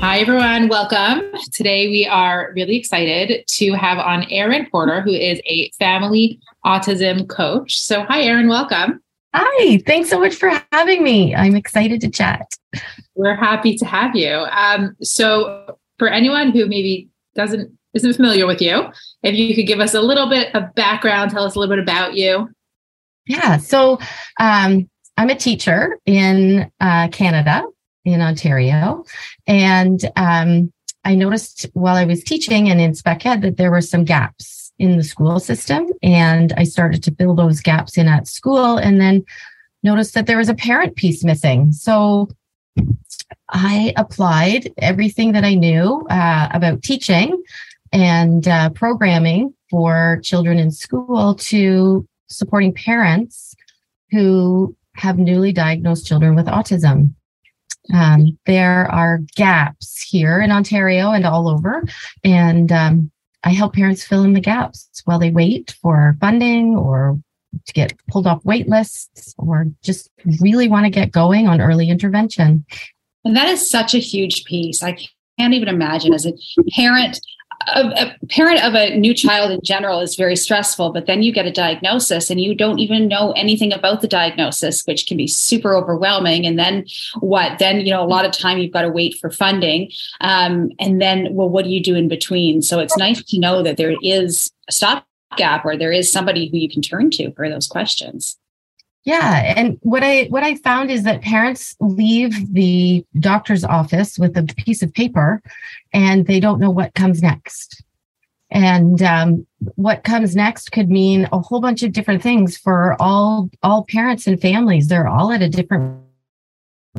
Hi, everyone. Welcome. Today, we are really excited to have on Erin Porter, who is a family autism coach. So, hi, Erin. Welcome. Hi. Thanks so much for having me. I'm excited to chat. We're happy to have you. Um, so, for anyone who maybe doesn't isn't familiar with you, if you could give us a little bit of background, tell us a little bit about you. Yeah. So, um, I'm a teacher in uh, Canada in Ontario. And um, I noticed while I was teaching and in spec ed that there were some gaps in the school system. And I started to fill those gaps in at school and then noticed that there was a parent piece missing. So I applied everything that I knew uh, about teaching and uh, programming for children in school to supporting parents who have newly diagnosed children with autism. Um, there are gaps here in Ontario and all over. And um, I help parents fill in the gaps while they wait for funding or to get pulled off wait lists or just really want to get going on early intervention. And that is such a huge piece. I can't even imagine as a parent a, a, parent of a new child in general is very stressful, but then you get a diagnosis and you don't even know anything about the diagnosis, which can be super overwhelming. And then what? Then, you know, a lot of time you've got to wait for funding. Um, and then, well, what do you do in between? So it's nice to know that there is a stopgap or there is somebody who you can turn to for those questions. Yeah, and what I what I found is that parents leave the doctor's office with a piece of paper, and they don't know what comes next. And um, what comes next could mean a whole bunch of different things for all all parents and families. They're all at a different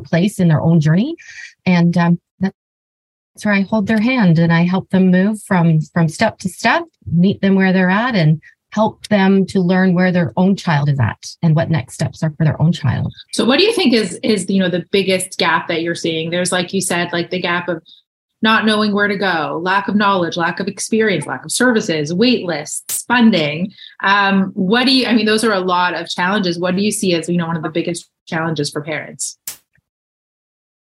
place in their own journey, and um, that's where I hold their hand and I help them move from from step to step, meet them where they're at, and help them to learn where their own child is at and what next steps are for their own child. So what do you think is is you know the biggest gap that you're seeing? There's like you said like the gap of not knowing where to go, lack of knowledge, lack of experience, lack of services, wait lists, funding. Um, what do you I mean those are a lot of challenges. What do you see as you know one of the biggest challenges for parents?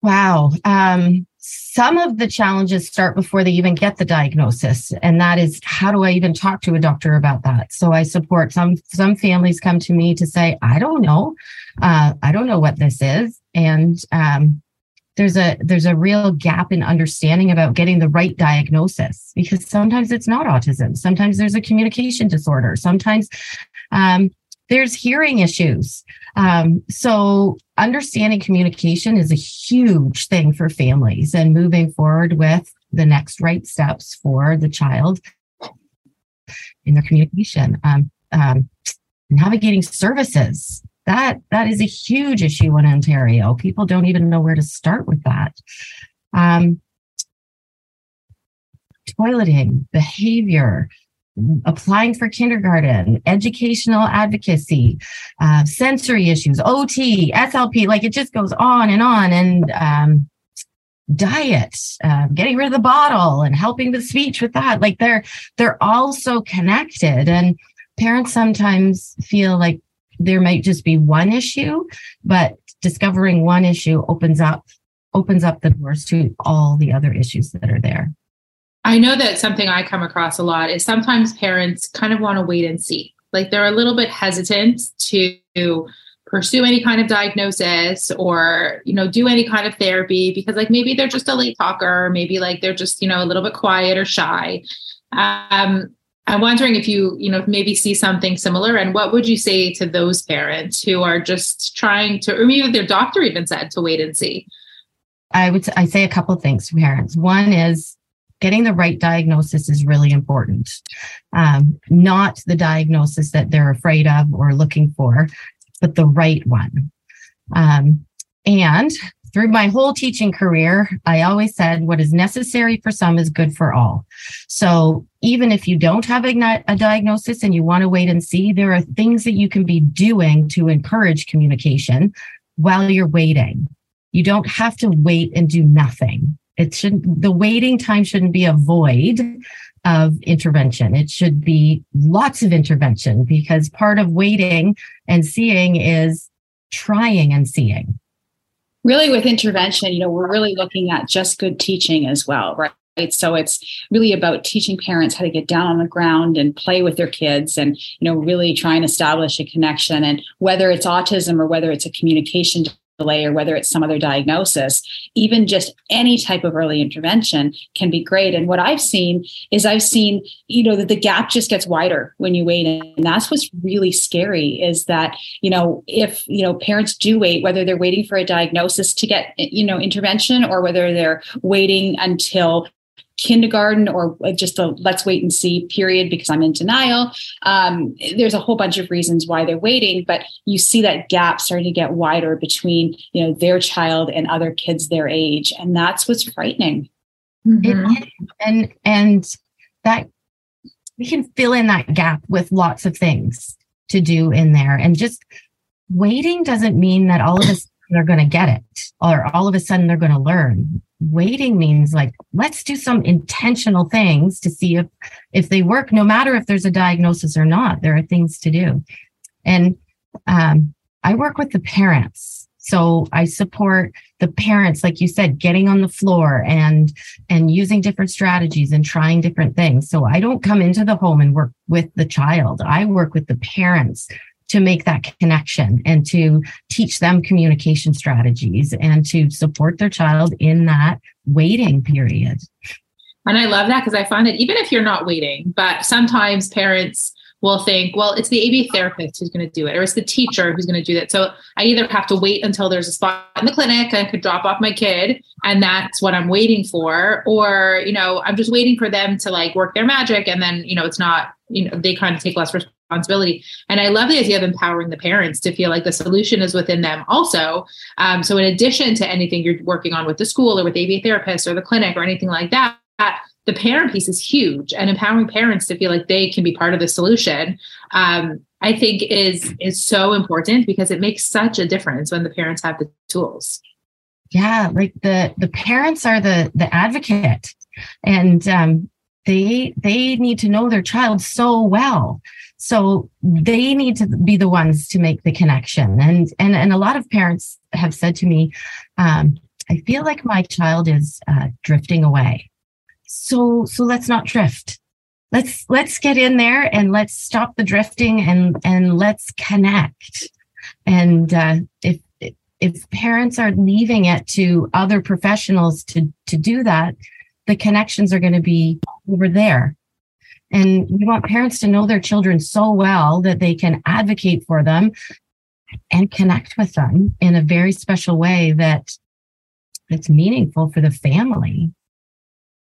Wow. Um, some of the challenges start before they even get the diagnosis. And that is how do i even talk to a doctor about that? So i support some some families come to me to say i don't know uh, i don't know what this is. And um, there's a there's a real gap in understanding about getting the right diagnosis because sometimes it's not autism. Sometimes there's a communication disorder. Sometimes um, there's hearing issues. Um, so understanding communication is a huge thing for families and moving forward with the next right steps for the child in their communication. Um, um, navigating services that that is a huge issue in Ontario. People don't even know where to start with that. Um, toileting, behavior, applying for kindergarten, educational advocacy, uh, sensory issues, OT, SLP, like it just goes on and on. And um, diet, uh, getting rid of the bottle, and helping with speech with that. Like they're they're all so connected, and parents sometimes feel like there might just be one issue, but discovering one issue opens up opens up the doors to all the other issues that are there. I know that something I come across a lot is sometimes parents kind of want to wait and see. Like they're a little bit hesitant to pursue any kind of diagnosis or you know do any kind of therapy because like maybe they're just a late talker. Maybe like they're just you know a little bit quiet or shy. Um i'm wondering if you you know maybe see something similar and what would you say to those parents who are just trying to or maybe their doctor even said to wait and see? I would i say a couple of things to parents. One is getting the right diagnosis is really important. Um, not the diagnosis that they're afraid of or looking for, but the right one. Um, and through my whole teaching career, I always said what is necessary for some is good for all. So even if you don't have a, a, diagnosis and you want to wait and see, there are things that you can be doing to encourage communication while you're waiting. You don't have to wait and do nothing. It shouldn't, the waiting time shouldn't be a void of intervention. It should be lots of intervention because part of waiting and seeing is trying and seeing. Really, with intervention, you know, we're really looking at just good teaching as well, right? So it's really about teaching parents how to get down on the ground and play with their kids and, you know, really try and establish a connection. And whether it's autism or whether it's a communication delay or whether it's some other diagnosis, even just any type of early intervention can be great. And what I've seen is I've seen, you know, that the gap just gets wider when you wait. And that's what's really scary is that, you know, if, you know, parents do wait, whether they're waiting for a diagnosis to get, you know, intervention or whether they're waiting until kindergarten or just a let's wait and see period because I'm in denial. Um, there's a whole bunch of reasons why they're waiting, but you see that gap starting to get wider between you know their child and other kids their age, and that's what's frightening. Mm-hmm. and and that we can fill in that gap with lots of things to do in there, and just waiting doesn't mean that all of us they're going to get it or all of a sudden they're going to learn waiting means like let's do some intentional things to see if if they work no matter if there's a diagnosis or not. There are things to do. And um, i work with the parents. So i support the parents like you said getting on the floor and and using different strategies and trying different things. So i don't come into the home and work with the child. I work with the parents to make that connection and to teach them communication strategies and to support their child in that waiting period. And I love that because I find that even if you're not waiting, but sometimes parents will think, well, it's the ABA therapist who's going to do it, or it's the teacher who's going to do that. So I either have to wait until there's a spot in the clinic and I could drop off my kid, and that's what I'm waiting for, or you know, I'm just waiting for them to like work their magic, and then you know, it's not, you know, they kind of take less responsibility. And I love the idea of empowering the parents to feel like the solution is within them also. Um, so in addition to anything you're working on with the school or with the ABA therapist or the clinic or anything like that, the parent piece is huge and empowering parents to feel like they can be part of the solution um, i think is is so important because it makes such a difference when the parents have the tools. Yeah like the the parents are the the advocate and um, they they need to know their child so well so they need to be the ones to make the connection. And and and a lot of parents have said to me um, i feel like my child is uh, drifting away. So so let's not drift. Let's let's get in there and let's stop the drifting and and let's connect. And uh, if if parents are leaving it to other professionals to to do that the connections are going to be over there and we want parents to know their children so well that they can advocate for them and connect with them in a very special way that that's meaningful for the family.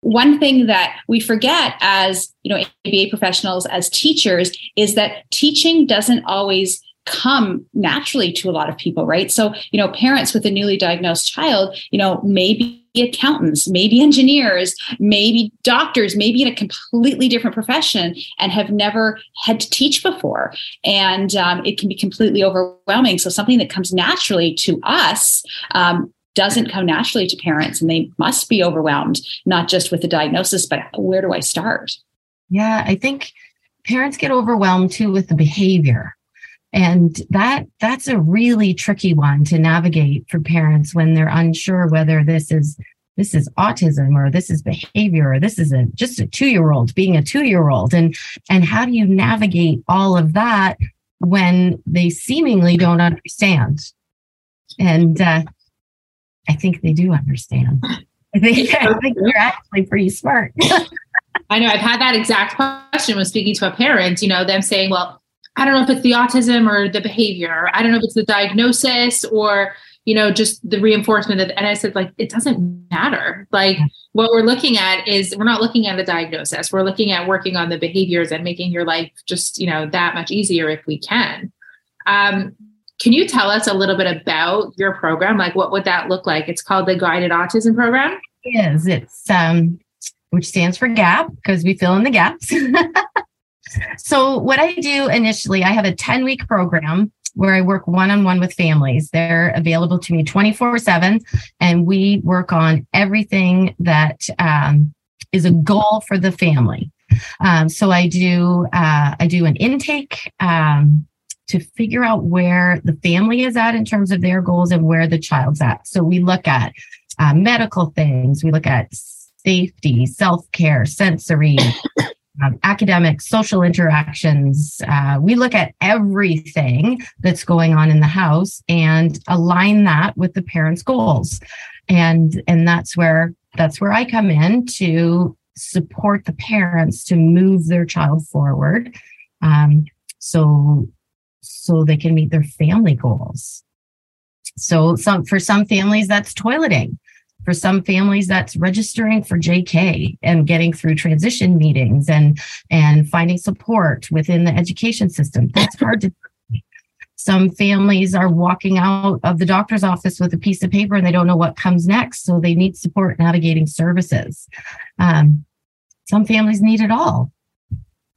One thing that we forget as, you know, ABA professionals, as teachers, is that teaching doesn't always come naturally to a lot of people, right? So, you know, parents with a newly diagnosed child, you know, maybe accountants, maybe engineers, maybe doctors, maybe in a completely different profession and have never had to teach before. And um, it can be completely overwhelming. So, something that comes naturally to us um, doesn't come naturally to parents, and they must be overwhelmed, not just with the diagnosis, but where do I start? Yeah, I think parents get overwhelmed too with the behavior and that that's a really tricky one to navigate for parents when they're unsure whether this is this is autism or this is behavior or this is a just a 2-year-old being a 2-year-old and and how do you navigate all of that when they seemingly don't understand and uh, I think they do understand. I think, I think you're actually pretty smart. I know I've had that exact question when speaking to a parent, you know, them saying, well, I don't know if it's the autism or the behavior. I don't know if it's the diagnosis or, you know, just the reinforcement. Of, and I said, like, it doesn't matter. Like, what we're looking at is we're not looking at the diagnosis. We're looking at working on the behaviors and making your life just, you know, that much easier if we can. Um, can you tell us a little bit about your program? Like, what would that look like? It's called the Guided Autism Program. It is. It's um, which stands for GAP because we fill in the gaps. so, what I do initially, I have a 10 week program where I work one on one with families. They're available to me 24 7, and we work on everything that um, is a goal for the family. Um, so I do uh, I do an intake um, to figure out where the family is at in terms of their goals and where the child's at. So we look at uh, medical things, we look at safety, self care, sensory, um, academic, social interactions. Uh, we look at everything that's going on in the house and align that with the parents' goals, and and that's where that's where I come in to support the parents to move their child forward. Um, so so they can meet their family goals. So some for some families that's toileting. For some families, that's registering for JK and getting through transition meetings and and finding support within the education system. That's hard to some families are walking out of the doctor's office with a piece of paper and they don't know what comes next. So they need support navigating services. Um, some families need it all.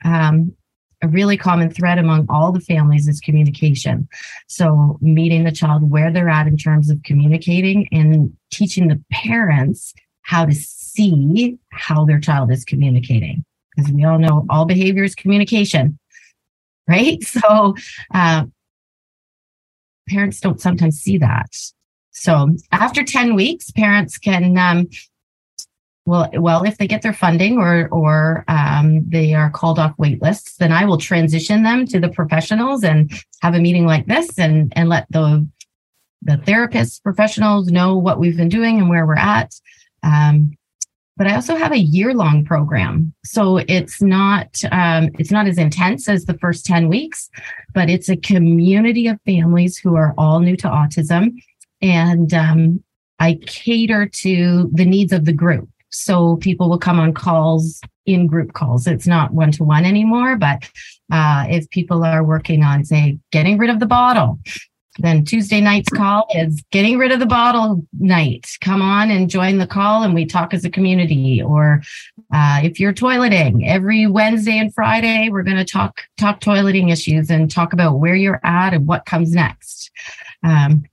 Um, a really common thread among all the families is communication. So, meeting the child where they're at in terms of communicating and teaching the parents how to see how their child is communicating. Because we all know all behavior is communication, right? So, uh, parents don't sometimes see that. So, after 10 weeks, parents can um, well, well, if they get their funding or or um, they are called off wait lists, then I will transition them to the professionals and have a meeting like this and and let the the therapists professionals know what we've been doing and where we're at. Um, but I also have a year long program, so it's not um, it's not as intense as the first ten weeks, but it's a community of families who are all new to autism, and um, I cater to the needs of the group. So people will come on calls in group calls. It's not one to one anymore, but uh, if people are working on, say, getting rid of the bottle, then Tuesday night's call is getting rid of the bottle night. Come on and join the call and we talk as a community. Or uh, if you're toileting, every Wednesday and Friday, we're going to talk talk toileting issues and talk about where you're at and what comes next. Um,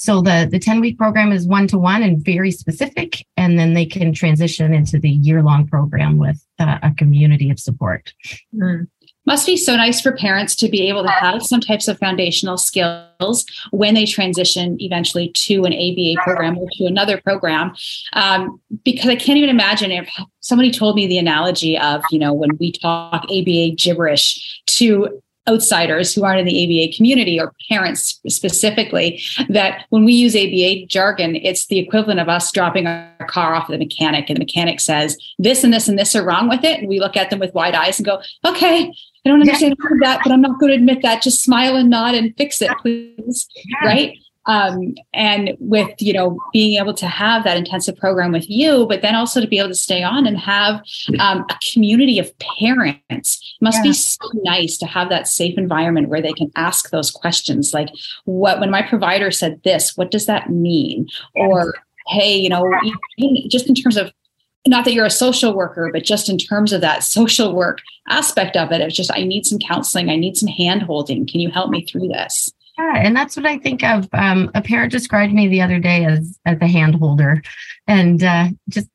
so the the 10 week program is one to one and very specific, and then they can transition into the year long program with uh, a community of support. Mm. Must be so nice for parents to be able to have some types of foundational skills when they transition eventually to an ABA program or to another program. Um, because I can't even imagine if somebody told me the analogy of, you know, when we talk ABA gibberish to outsiders who aren't in the ABA community or parents specifically that when we use ABA jargon, it's the equivalent of us dropping our car off the mechanic and the mechanic says, this and this and this are wrong with it. And we look at them with wide eyes and go, okay, I don't understand yeah. that, but I'm not going to admit that. Just smile and nod and fix it, please. Yeah. Right. Um, and with you know being able to have that intensive program with you but then also to be able to stay on and have um, a community of parents it must yeah. be so nice to have that safe environment where they can ask those questions like what when my provider said this what does that mean or hey you know just in terms of not that you're a social worker, but just in terms of that social work aspect of it, it's just I need some counseling, I need some hand holding. Can you help me through this? Yeah, and that's what I think of. Um, a parent described me the other day as as a hand holder, and uh, just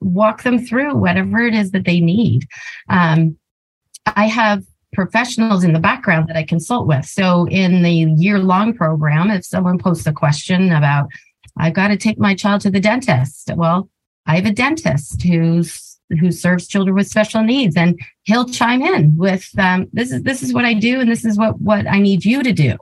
walk them through whatever it is that they need. Um, I have professionals in the background that I consult with. So in the year long program, if someone posts a question about, I've got to take my child to the dentist, well, I have a dentist who's who serves children with special needs, and he'll chime in with um, this is this is what I do, and this is what what I need you to do.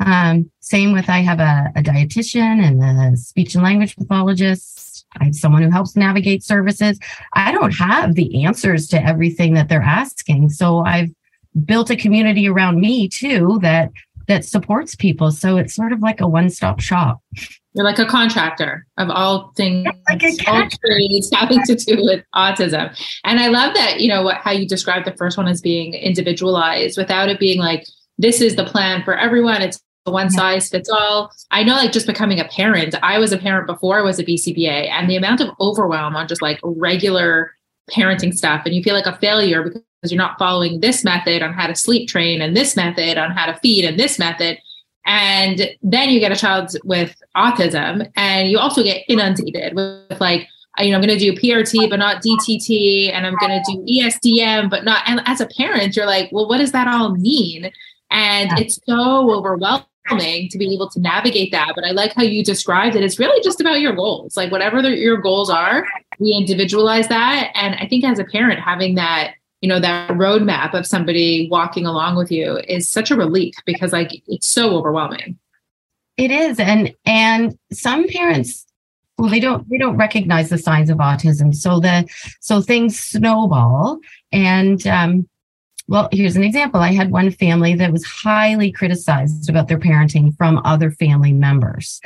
Um, same with I have a, a dietitian and a speech and language pathologist. I have someone who helps navigate services. I don't have the answers to everything that they're asking, so I've built a community around me too that that supports people. So it's sort of like a one stop shop. You're like a contractor of all things, like all trades having to do with autism. And I love that, you know, what, how you described the first one as being individualized without it being like, this is the plan for everyone. It's one size fits all. I know, like, just becoming a parent, I was a parent before I was a BCBA, and the amount of overwhelm on just like regular parenting stuff, and you feel like a failure because you're not following this method on how to sleep train and this method on how to feed and this method and then you get a child with autism, and you also get inundated with like, uh, you know, I'm going to do PRT, but not DTT, and I'm going to do ESDM, but not. And as a parent, you're like, well, what does that all mean? And it's so overwhelming to be able to navigate that. But I like how you described it. It's really just about your goals. Like whatever the, your goals are, we individualize that. And I think as a parent, having that you know that roadmap of somebody walking along with you is such a relief because like it's so overwhelming it is and and some parents well they don't they don't recognize the signs of autism so the so things snowball and um well here's an example i had one family that was highly criticized about their parenting from other family members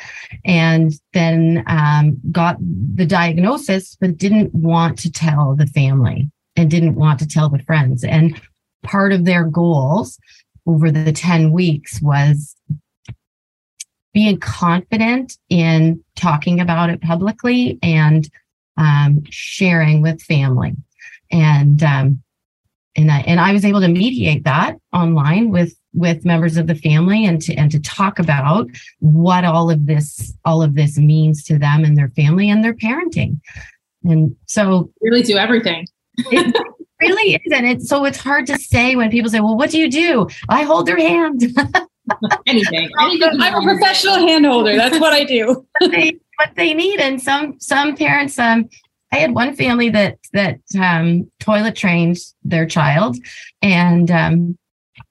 and then um, got the diagnosis but didn't want to tell the family and didn't want to tell the friends. And part of their goals over the 10 weeks was being confident in talking about it publicly and um, sharing with family. And um, and I and I was able to mediate that online with with members of the family and to and to talk about what all of this all of this means to them and their family and their parenting. And so really do everything it really is. And it's so it's hard to say when people say, Well, what do you do? I hold their hand. anything. anything I'm a professional hand holder. That's what I do. what, they, what they need. And some some parents, um, I had one family that that um, toilet trained their child, and um,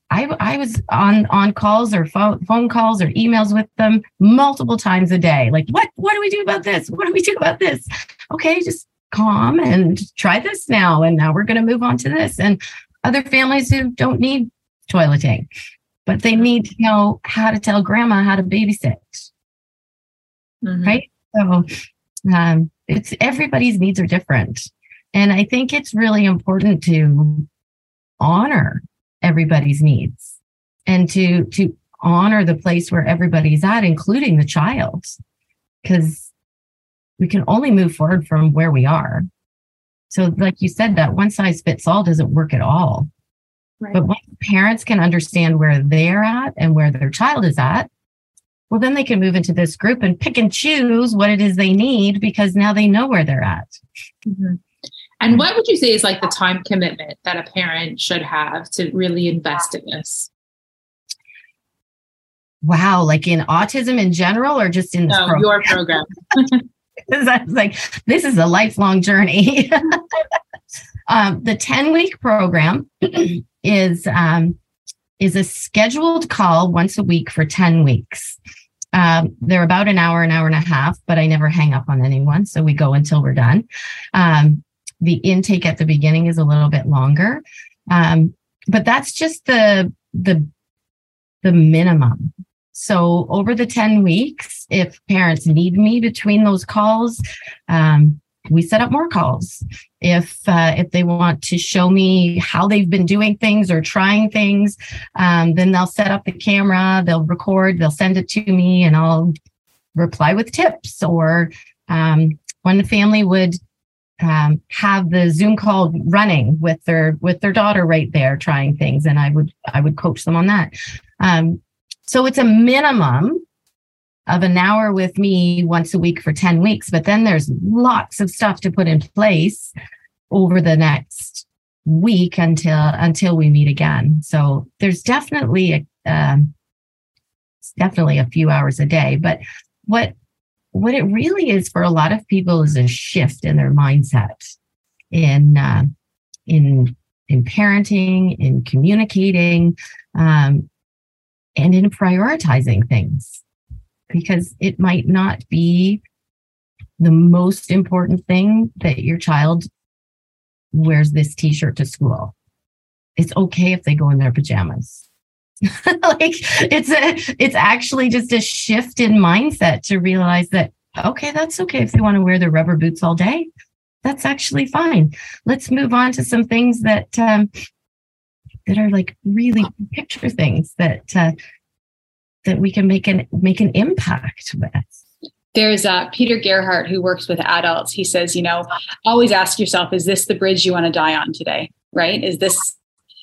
I, I was on on calls or phone, phone calls or emails with them multiple times a day. Like, what what do we do about this? What do we do about this? Okay, just calm and try this now. And now we're going to move on to this. And other families who don't need toileting, but they need to know how to tell grandma how to babysit. Mm-hmm. Right. So um, it's everybody's needs are different. And I think it's really important to honor everybody's needs and to to honor the place where everybody's at, including the child. Because we can only move forward from where we are. So, like you said, that one size fits all doesn't work at all. Right. But when parents can understand where they're at and where their child is at, well, then they can move into this group and pick and choose what it is they need because now they know where they're at. Mm-hmm. And what would you say is like the time commitment that a parent should have to really invest in this? Wow, like in autism in general or just in no, program? your program? Because I was like, this is a lifelong journey. um, the 10 week program is um, is a scheduled call once a week for 10 weeks. Um, they're about an hour, an hour and a half, but I never hang up on anyone. So we go until we're done. Um, the intake at the beginning is a little bit longer. Um, but that's just the the the minimum So over the 10 weeks, if parents need me between those calls, um, we set up more calls. If uh, if they want to show me how they've been doing things or trying things, um, then they'll set up the camera, they'll record, they'll send it to me, and I'll reply with tips. Or um, one family would um, have the Zoom call running with their with their daughter right there trying things, and I would I would coach them on that. Um, so it's a minimum of an hour with me once a week for 10 weeks, but then there's lots of stuff to put in place over the next week until until we meet again. So there's definitely a um, definitely a few hours a day, but what what it really is for a lot of people is a shift in their mindset in uh, in in parenting, in communicating, um, and in prioritizing things because it might not be the most important thing that your child wears this t-shirt to school. It's okay if they go in their pajamas. like it's a it's actually just a shift in mindset to realize that okay, that's okay if they want to wear their rubber boots all day. That's actually fine. Let's move on to some things that um, that are like really picture things that uh, that we can make an make an impact with there's uh, Peter Gerhardt who works with adults. He says, you know, always ask yourself, is this the bridge you want to die on today? Right? Is this,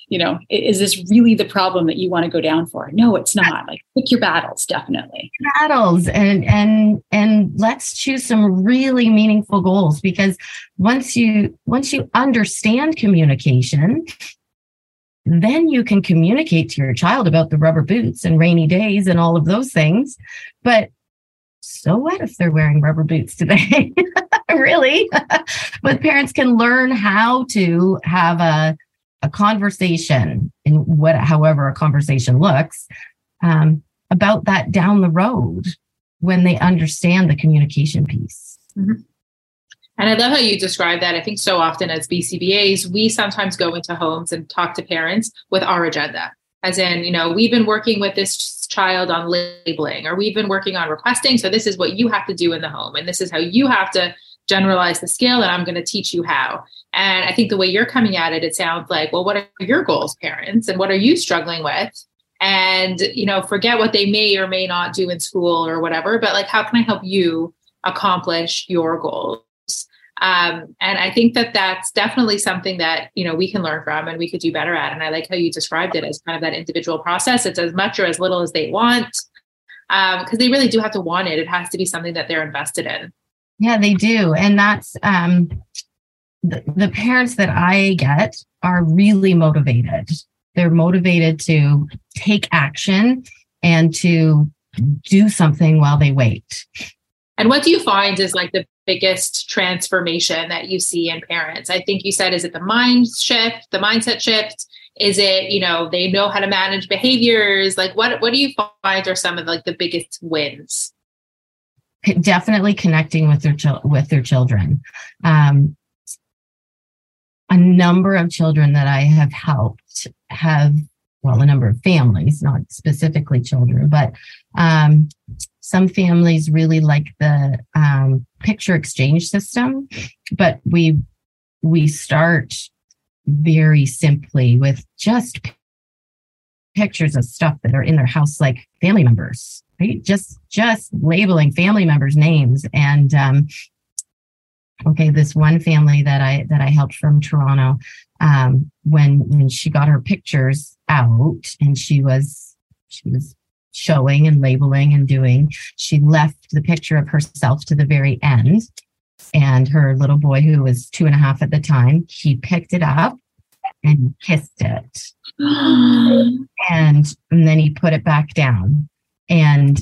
you know, is this really the problem that you want to go down for? No, it's not. Like pick your battles, definitely. Battles and and and let's choose some really meaningful goals because once you once you understand communication, then you can communicate to your child about the rubber boots and rainy days and all of those things. But so what if they're wearing rubber boots today? really? but parents can learn how to have a, a conversation in what, however, a conversation looks um, about that down the road when they understand the communication piece. Mm-hmm. And I love how you describe that. I think so often as BCBAs, we sometimes go into homes and talk to parents with our agenda. As in, you know, we've been working with this child on labeling, or we've been working on requesting. So this is what you have to do in the home. And this is how you have to generalize the skill. And I'm going to teach you how. And I think the way you're coming at it, it sounds like, well, what are your goals, parents? And what are you struggling with? And, you know, forget what they may or may not do in school or whatever, but like, how can I help you accomplish your goals? Um, and I think that that's definitely something that you know we can learn from and we could do better at. And I like how you described it as kind of that individual process. It's as much or as little as they want because um, they really do have to want it. It has to be something that they're invested in. Yeah, they do, and that's um, the, the parents that I get are really motivated. They're motivated to take action and to do something while they wait. And what do you find is like the biggest transformation that you see in parents? I think you said, is it the mind shift, the mindset shift? Is it, you know, they know how to manage behaviors? Like what what do you find are some of like the biggest wins? Definitely connecting with their with their children. Um, a number of children that I have helped have, well, a number of families, not specifically children, but um, some families really like the um, picture exchange system, but we we start very simply with just pictures of stuff that are in their house, like family members, right? Just just labeling family members' names and um, okay this one family that i that i helped from toronto um, when when she got her pictures out and she was she was showing and labeling and doing. She left the picture of herself to the very end. And her little boy, who was two and a half at the time, he picked it up and kissed it. and, and then he put it back down. And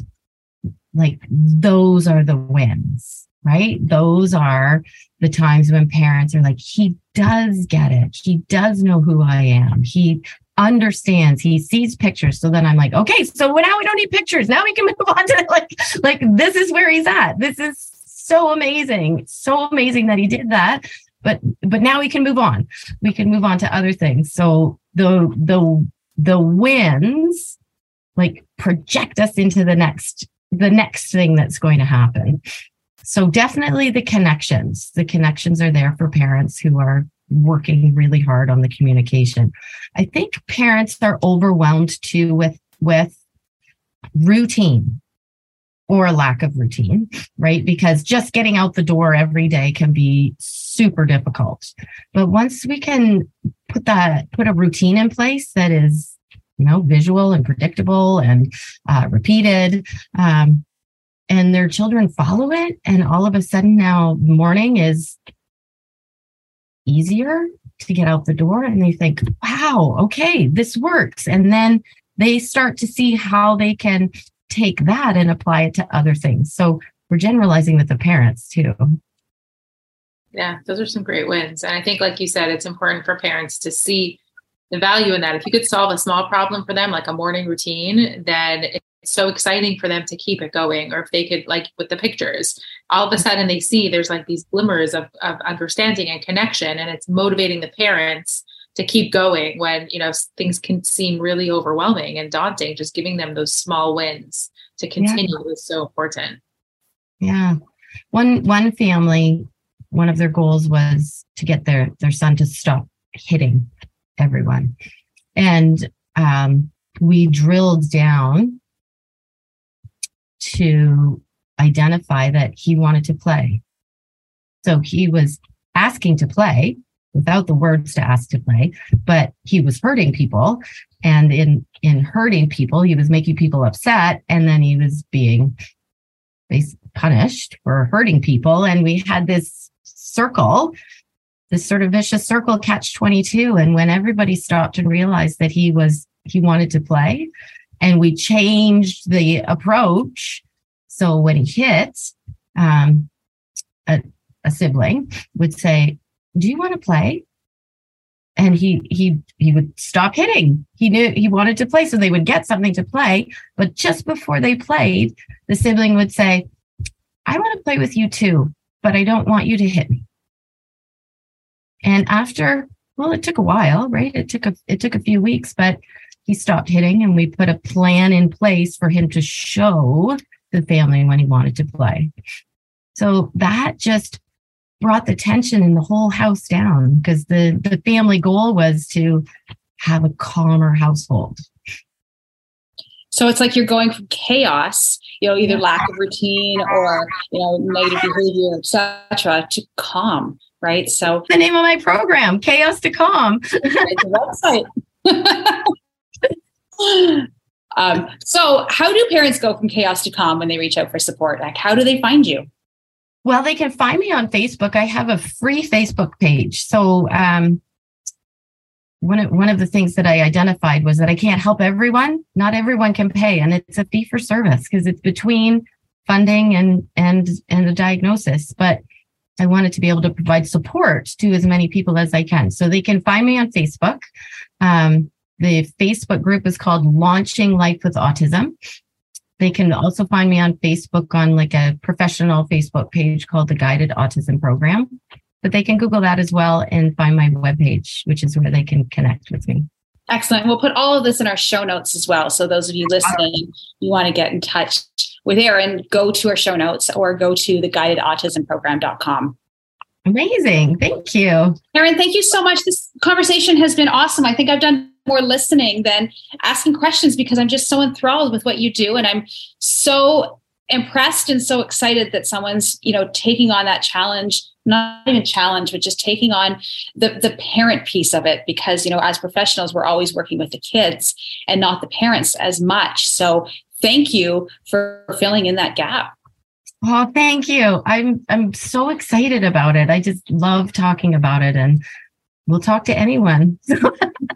like those are the wins, right? Those are the times when parents are like, he does get it. He does know who I am. He understands. He sees pictures. So then i'm like okay so now we don't need pictures. Now we can move on to like like this is where he's at. This is so amazing. So amazing that he did that. But but now we can move on. We can move on to other things. So the the the wins like project us into the next the next thing that's going to happen. So definitely the connections. The connections are there for parents who are working really hard on the communication. I think parents are overwhelmed too with with routine or lack of routine, right? Because just getting out the door every day can be super difficult. But once we can put that put a routine in place that is you know, visual and predictable and uh, repeated. Um, and their children follow it. And all of a sudden now morning is easier to get out the door. And they think, wow, okay, this works. And then they start to see how they can take that and apply it to other things. So we're generalizing with the parents too. Yeah, those are some great wins. And I think, like you said, it's important for parents to see the value in that. If you could solve a small problem for them, like a morning routine, then so exciting for them to keep it going. Or if they could, like with the pictures, all of a sudden they see there's like these glimmers of, of understanding and connection, and it's motivating the parents to keep going when you know things can seem really overwhelming and daunting. Just giving them those small wins to continue yeah. is so important. Yeah, one one family, one of their goals was to get their their son to stop hitting everyone. And um, we drilled down to identify that he wanted to play. So he was asking to play without the words to ask to play, but he was hurting people. And in, in hurting people, he was making people upset. And then he was being punished for hurting people. And we had this circle this sort of vicious circle catch 22 and when everybody stopped and realized that he was he wanted to play and we changed the approach. So when he hits, um, a, a sibling would say do you want to play? And he he he would stop hitting. He knew he wanted to play so they would get something to play but just before they played the sibling would say i want to play with you too but i don't want you to hit me. And after, well, it took a while, right? It took a it took a few weeks, but he stopped hitting and we put a plan in place for him to show the family when he wanted to play. So that just brought the tension in the whole house down because the the family goal was to have a calmer household. So it's like you're going from chaos, you know, either lack of routine or you know negative behavior, etc., to calm right? So the name of my program, Chaos to Calm. website. um, so how do parents go from chaos to calm when they reach out for support? Like how do they find you? Well, they can find me on Facebook. I have a free Facebook page. So um, one of one of the things that I identified was that I can't help everyone. Not everyone can pay, and it's a fee for service because it's between funding and and and the diagnosis. But I wanted to be able to provide support to as many people as I can. So they can find me on Facebook. Um, the Facebook group is called Launching Life with Autism. They can also find me on Facebook on like a professional Facebook page called the Guided Autism Program. But they can Google that as well and find my webpage, which is where they can connect with me. Excellent. We'll put all of this in our show notes as well. So those of you listening, you want to get in touch with Erin, go to our show notes or go to the guidedautismprogram.com. Amazing. Thank you. Erin, thank you so much. This conversation has been awesome. I think I've done more listening than asking questions because I'm just so enthralled with what you do. And I'm so impressed and so excited that someone's, you know, taking on that challenge, not even challenge, but just taking on the, the parent piece of it. Because, you know, as professionals, we're always working with the kids and not the parents as much. So thank you for filling in that gap. Oh, thank you. I'm I'm so excited about it. I just love talking about it and we'll talk to anyone.